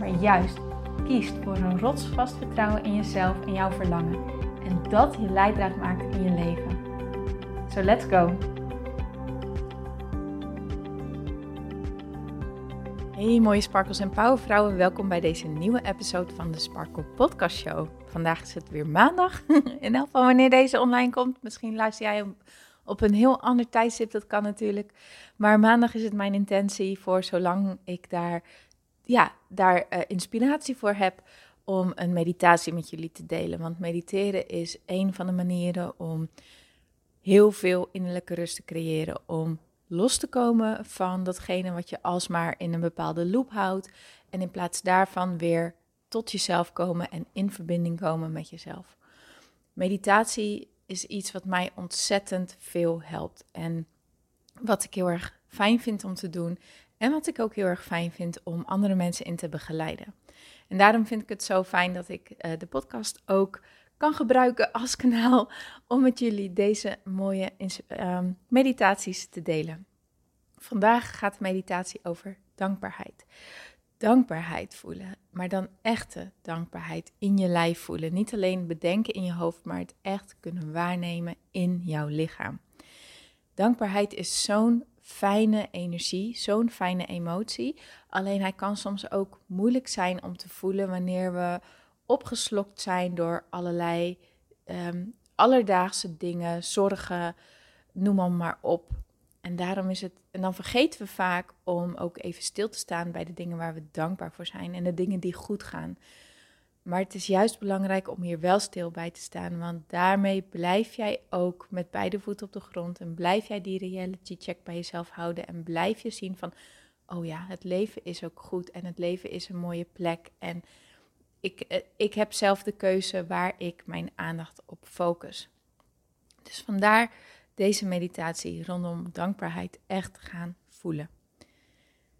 maar juist kiest voor een rotsvast vertrouwen in jezelf en jouw verlangen. En dat je leidraad maakt in je leven. So let's go! Hey mooie sparkles en powervrouwen, welkom bij deze nieuwe episode van de Sparkle Podcast Show. Vandaag is het weer maandag, in elk geval wanneer deze online komt. Misschien luister jij op een heel ander tijdstip, dat kan natuurlijk. Maar maandag is het mijn intentie voor zolang ik daar ja, daar uh, inspiratie voor heb om een meditatie met jullie te delen. Want mediteren is een van de manieren om heel veel innerlijke rust te creëren. Om los te komen van datgene wat je alsmaar in een bepaalde loop houdt. En in plaats daarvan weer tot jezelf komen en in verbinding komen met jezelf. Meditatie is iets wat mij ontzettend veel helpt. En wat ik heel erg fijn vind om te doen. En wat ik ook heel erg fijn vind om andere mensen in te begeleiden. En daarom vind ik het zo fijn dat ik uh, de podcast ook kan gebruiken als kanaal om met jullie deze mooie um, meditaties te delen. Vandaag gaat de meditatie over dankbaarheid. Dankbaarheid voelen, maar dan echte dankbaarheid in je lijf voelen. Niet alleen bedenken in je hoofd, maar het echt kunnen waarnemen in jouw lichaam. Dankbaarheid is zo'n fijne energie, zo'n fijne emotie. Alleen hij kan soms ook moeilijk zijn om te voelen wanneer we opgeslokt zijn door allerlei um, alledaagse dingen, zorgen, noem maar, maar op. En daarom is het, en dan vergeten we vaak om ook even stil te staan bij de dingen waar we dankbaar voor zijn en de dingen die goed gaan. Maar het is juist belangrijk om hier wel stil bij te staan, want daarmee blijf jij ook met beide voeten op de grond en blijf jij die reality check bij jezelf houden en blijf je zien van, oh ja, het leven is ook goed en het leven is een mooie plek en ik, eh, ik heb zelf de keuze waar ik mijn aandacht op focus. Dus vandaar deze meditatie rondom dankbaarheid echt gaan voelen.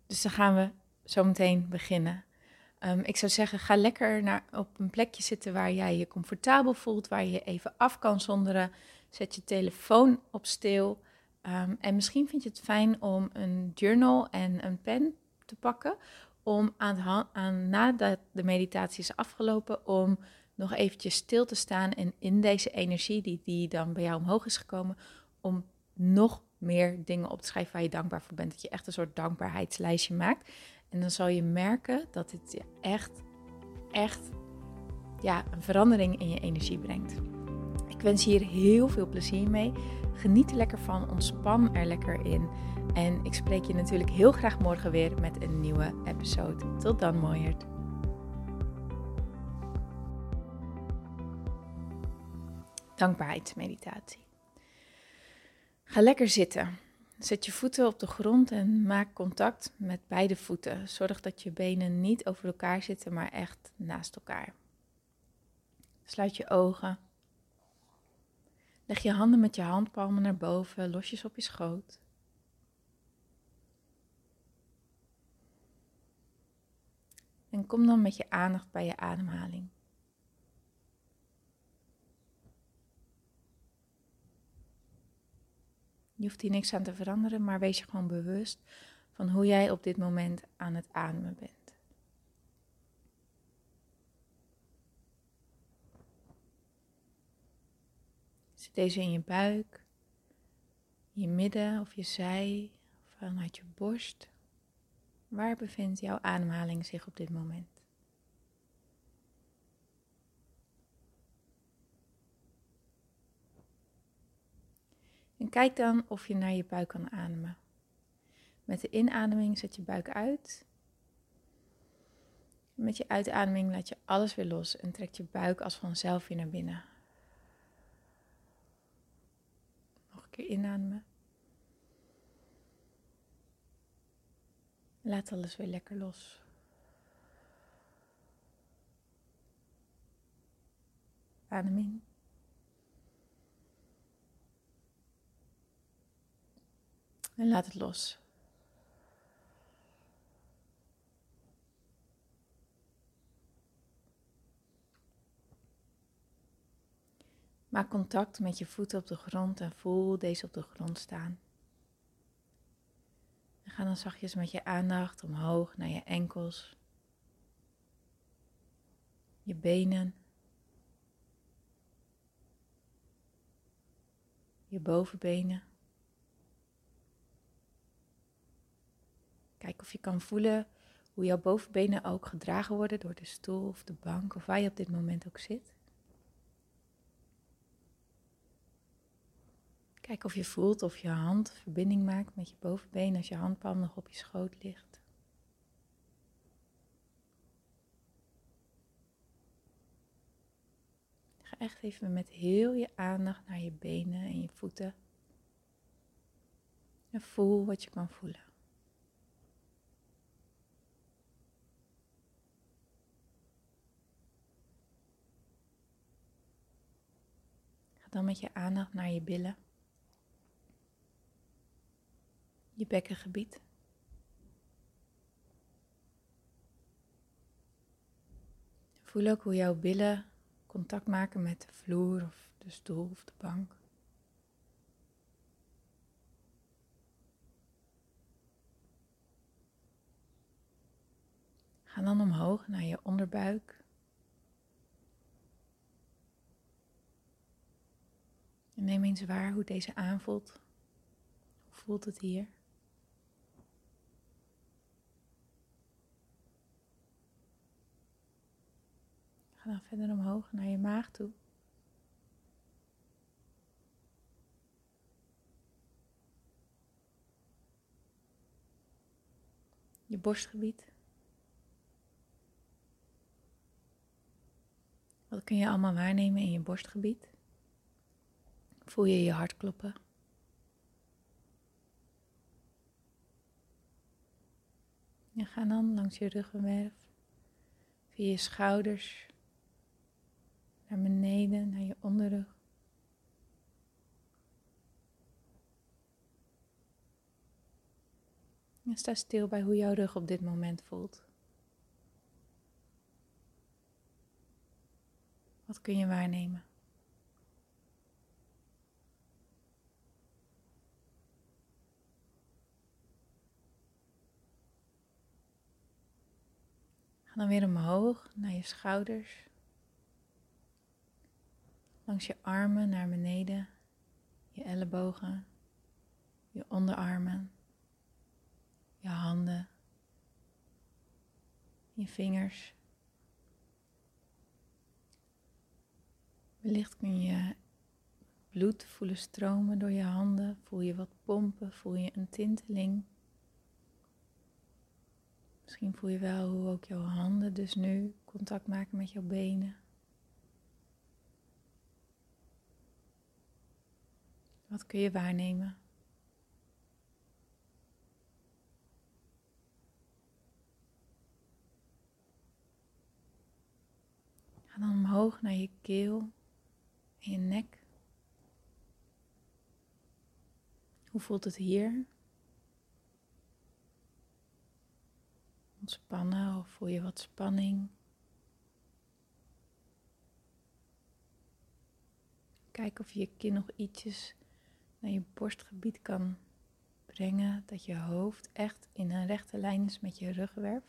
Dus dan gaan we zo meteen beginnen. Um, ik zou zeggen, ga lekker naar, op een plekje zitten waar jij je comfortabel voelt, waar je even af kan zonderen. Zet je telefoon op stil. Um, en misschien vind je het fijn om een journal en een pen te pakken. Om aan, aan nadat de meditatie is afgelopen, om nog eventjes stil te staan en in deze energie die, die dan bij jou omhoog is gekomen, om nog meer dingen op te schrijven waar je dankbaar voor bent. Dat je echt een soort dankbaarheidslijstje maakt. En dan zal je merken dat het je echt, echt ja, een verandering in je energie brengt. Ik wens je hier heel veel plezier mee. Geniet er lekker van, ontspan er lekker in. En ik spreek je natuurlijk heel graag morgen weer met een nieuwe episode. Tot dan, mooierd. Dankbaarheidsmeditatie. Ga lekker zitten. Zet je voeten op de grond en maak contact met beide voeten. Zorg dat je benen niet over elkaar zitten, maar echt naast elkaar. Sluit je ogen. Leg je handen met je handpalmen naar boven, losjes op je schoot. En kom dan met je aandacht bij je ademhaling. Je hoeft hier niks aan te veranderen, maar wees je gewoon bewust van hoe jij op dit moment aan het ademen bent. Zit deze in je buik, in je midden of je zij, vanuit je borst? Waar bevindt jouw ademhaling zich op dit moment? En kijk dan of je naar je buik kan ademen. Met de inademing zet je buik uit. Met je uitademing laat je alles weer los en trekt je buik als vanzelf weer naar binnen. Nog een keer inademen. Laat alles weer lekker los. Adem in. En laat het los. Maak contact met je voeten op de grond en voel deze op de grond staan. En ga dan zachtjes met je aandacht omhoog naar je enkels, je benen, je bovenbenen. Kijk of je kan voelen hoe jouw bovenbenen ook gedragen worden door de stoel of de bank of waar je op dit moment ook zit. Kijk of je voelt of je hand verbinding maakt met je bovenbeen als je handpalm nog op je schoot ligt. Ga echt even met heel je aandacht naar je benen en je voeten. En voel wat je kan voelen. Dan met je aandacht naar je billen. je bekkengebied. Voel ook hoe jouw billen contact maken met de vloer of de stoel of de bank. Ga dan omhoog naar je onderbuik. En neem eens waar hoe deze aanvoelt. Hoe voelt het hier? Ga dan verder omhoog naar je maag toe. Je borstgebied. Wat kun je allemaal waarnemen in je borstgebied? Voel je je hart kloppen? En ga dan langs je ruggenwerf, via je schouders, naar beneden, naar je onderrug. En sta stil bij hoe jouw rug op dit moment voelt. Wat kun je waarnemen? Dan weer omhoog naar je schouders. Langs je armen naar beneden, je ellebogen, je onderarmen, je handen, je vingers. Wellicht kun je bloed voelen stromen door je handen, voel je wat pompen, voel je een tinteling. Misschien voel je wel hoe ook jouw handen dus nu contact maken met jouw benen. Wat kun je waarnemen? Ga dan omhoog naar je keel en je nek. Hoe voelt het hier? Ontspannen of voel je wat spanning? Kijk of je je kin nog ietsjes naar je borstgebied kan brengen, dat je hoofd echt in een rechte lijn is met je ruggenwerf.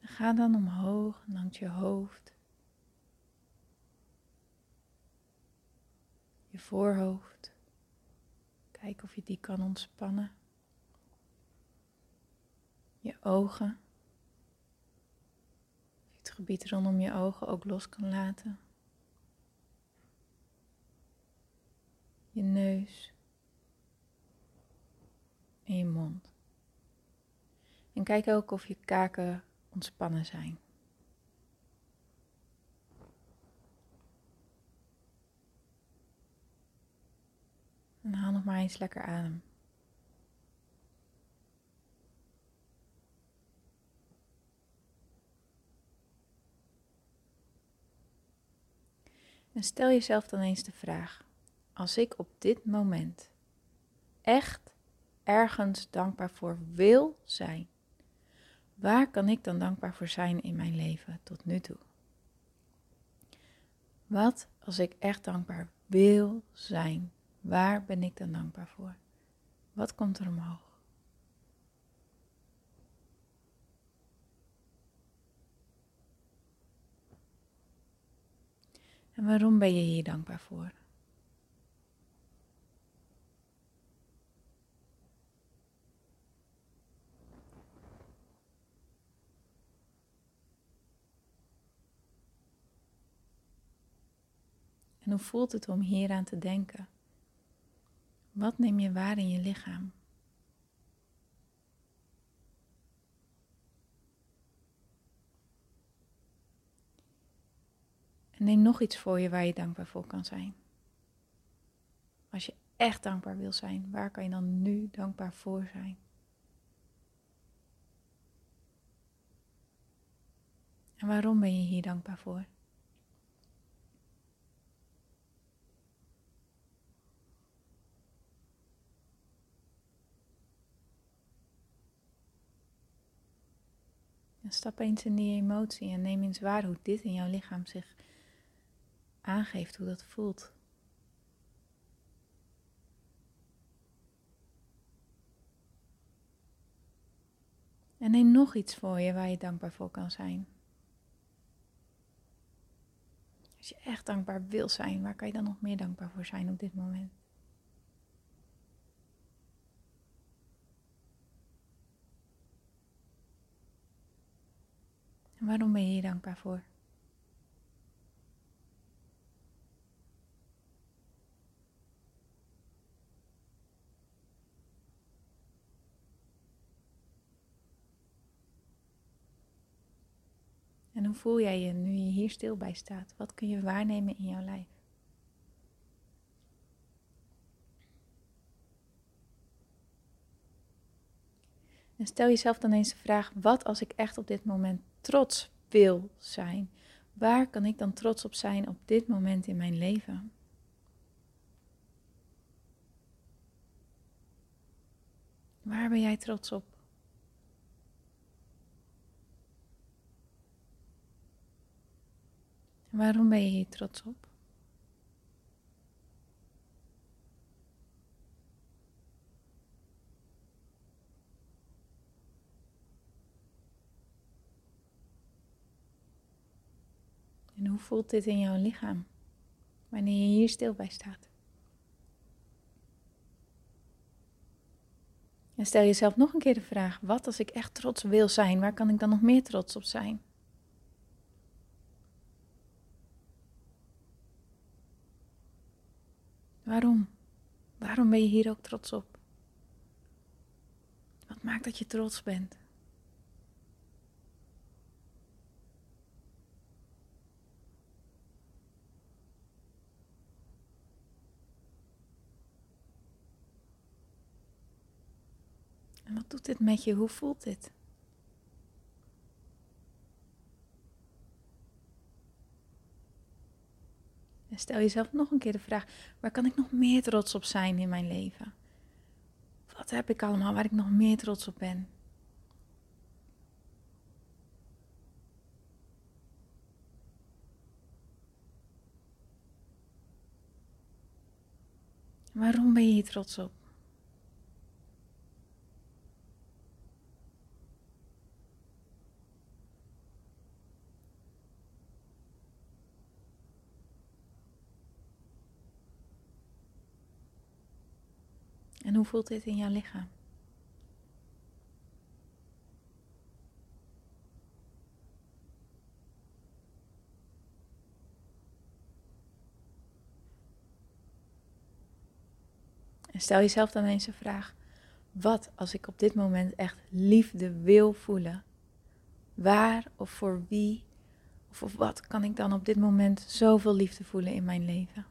Ga dan omhoog langs je hoofd, je voorhoofd. Kijk of je die kan ontspannen. Je ogen gebied rondom je ogen ook los kan laten. Je neus en je mond. En kijk ook of je kaken ontspannen zijn. maar eens lekker adem. En stel jezelf dan eens de vraag: als ik op dit moment echt ergens dankbaar voor wil zijn, waar kan ik dan dankbaar voor zijn in mijn leven tot nu toe? Wat als ik echt dankbaar wil zijn waar ben ik dan dankbaar voor? Wat komt er omhoog? En waarom ben je hier dankbaar voor? En hoe voelt het om hier aan te denken? Wat neem je waar in je lichaam? En neem nog iets voor je waar je dankbaar voor kan zijn. Als je echt dankbaar wil zijn, waar kan je dan nu dankbaar voor zijn? En waarom ben je hier dankbaar voor? Stap eens in die emotie en neem eens waar hoe dit in jouw lichaam zich aangeeft, hoe dat voelt. En neem nog iets voor je waar je dankbaar voor kan zijn. Als je echt dankbaar wil zijn, waar kan je dan nog meer dankbaar voor zijn op dit moment? Waarom ben je hier dankbaar voor? En hoe voel jij je nu je hier stil bij staat? Wat kun je waarnemen in jouw lijf? En stel jezelf dan eens de vraag: wat als ik echt op dit moment trots wil zijn? Waar kan ik dan trots op zijn op dit moment in mijn leven? Waar ben jij trots op? Waarom ben je hier trots op? En voelt dit in jouw lichaam wanneer je hier stil bij staat? En stel jezelf nog een keer de vraag: wat als ik echt trots wil zijn, waar kan ik dan nog meer trots op zijn? Waarom? Waarom ben je hier ook trots op? Wat maakt dat je trots bent? En wat doet dit met je? Hoe voelt dit? En stel jezelf nog een keer de vraag: waar kan ik nog meer trots op zijn in mijn leven? Wat heb ik allemaal waar ik nog meer trots op ben? Waarom ben je hier trots op? En hoe voelt dit in jouw lichaam? En stel jezelf dan eens de vraag: wat als ik op dit moment echt liefde wil voelen? Waar of voor wie of, of wat kan ik dan op dit moment zoveel liefde voelen in mijn leven?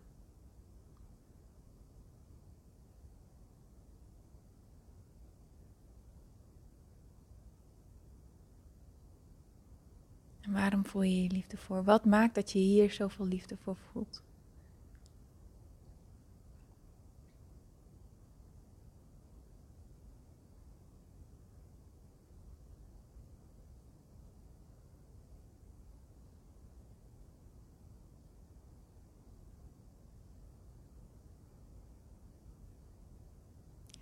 Waarom voel je je liefde voor? Wat maakt dat je hier zoveel liefde voor voelt?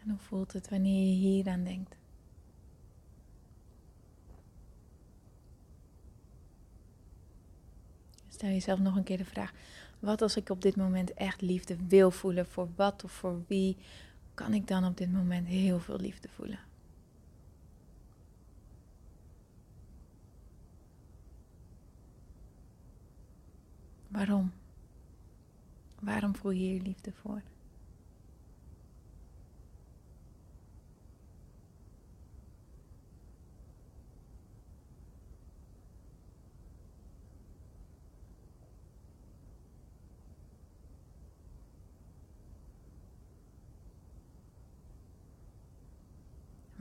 En hoe voelt het wanneer je hier aan denkt? Stel jezelf nog een keer de vraag: wat als ik op dit moment echt liefde wil voelen? Voor wat of voor wie kan ik dan op dit moment heel veel liefde voelen? Waarom? Waarom voel je hier liefde voor?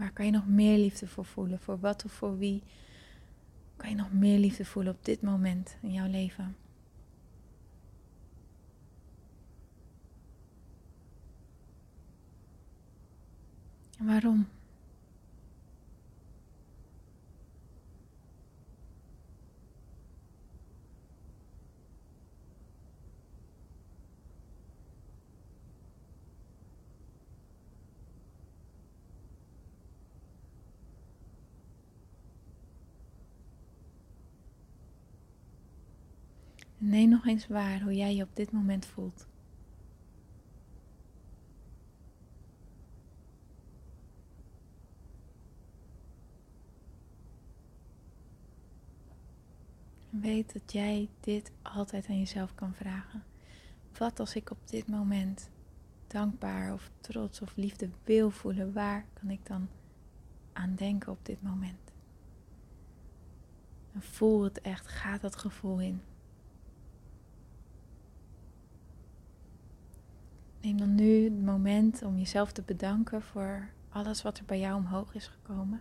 Waar kan je nog meer liefde voor voelen? Voor wat of voor wie kan je nog meer liefde voelen op dit moment in jouw leven? En waarom? Neem nog eens waar hoe jij je op dit moment voelt. Weet dat jij dit altijd aan jezelf kan vragen. Wat als ik op dit moment dankbaar of trots of liefde wil voelen, waar kan ik dan aan denken op dit moment? En voel het echt, ga dat gevoel in. Neem dan nu het moment om jezelf te bedanken voor alles wat er bij jou omhoog is gekomen.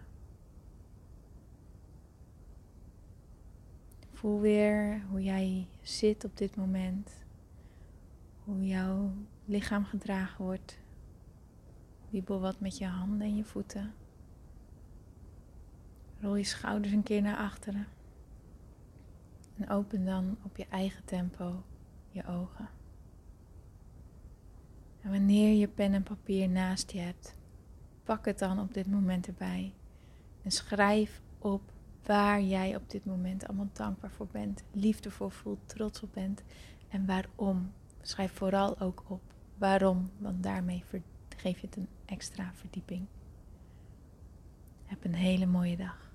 Voel weer hoe jij zit op dit moment. Hoe jouw lichaam gedragen wordt. Wiebel wat met je handen en je voeten. Rol je schouders een keer naar achteren. En open dan op je eigen tempo je ogen. En wanneer je pen en papier naast je hebt, pak het dan op dit moment erbij. En schrijf op waar jij op dit moment allemaal dankbaar voor bent, liefde voor voelt, trots op bent en waarom. Schrijf vooral ook op waarom, want daarmee geef je het een extra verdieping. Heb een hele mooie dag.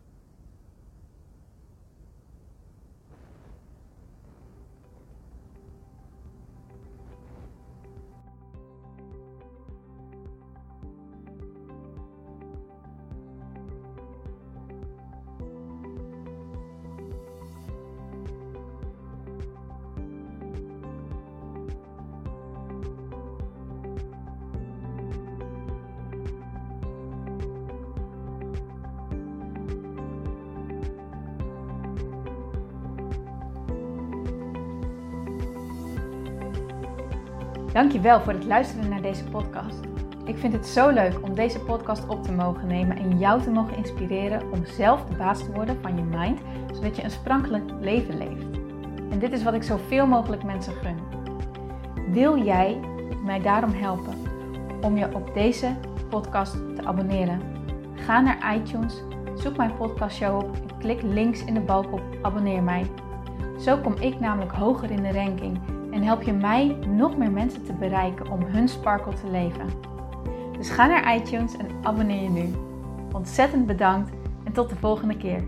Dankjewel voor het luisteren naar deze podcast. Ik vind het zo leuk om deze podcast op te mogen nemen en jou te mogen inspireren om zelf de baas te worden van je mind, zodat je een sprankelijk leven leeft. En dit is wat ik zoveel mogelijk mensen gun. Wil jij mij daarom helpen om je op deze podcast te abonneren? Ga naar iTunes, zoek mijn podcastshow op en klik links in de balk op abonneer mij. Zo kom ik namelijk hoger in de ranking en help je mij nog meer mensen te bereiken om hun sparkle te leven. Dus ga naar iTunes en abonneer je nu. Ontzettend bedankt en tot de volgende keer.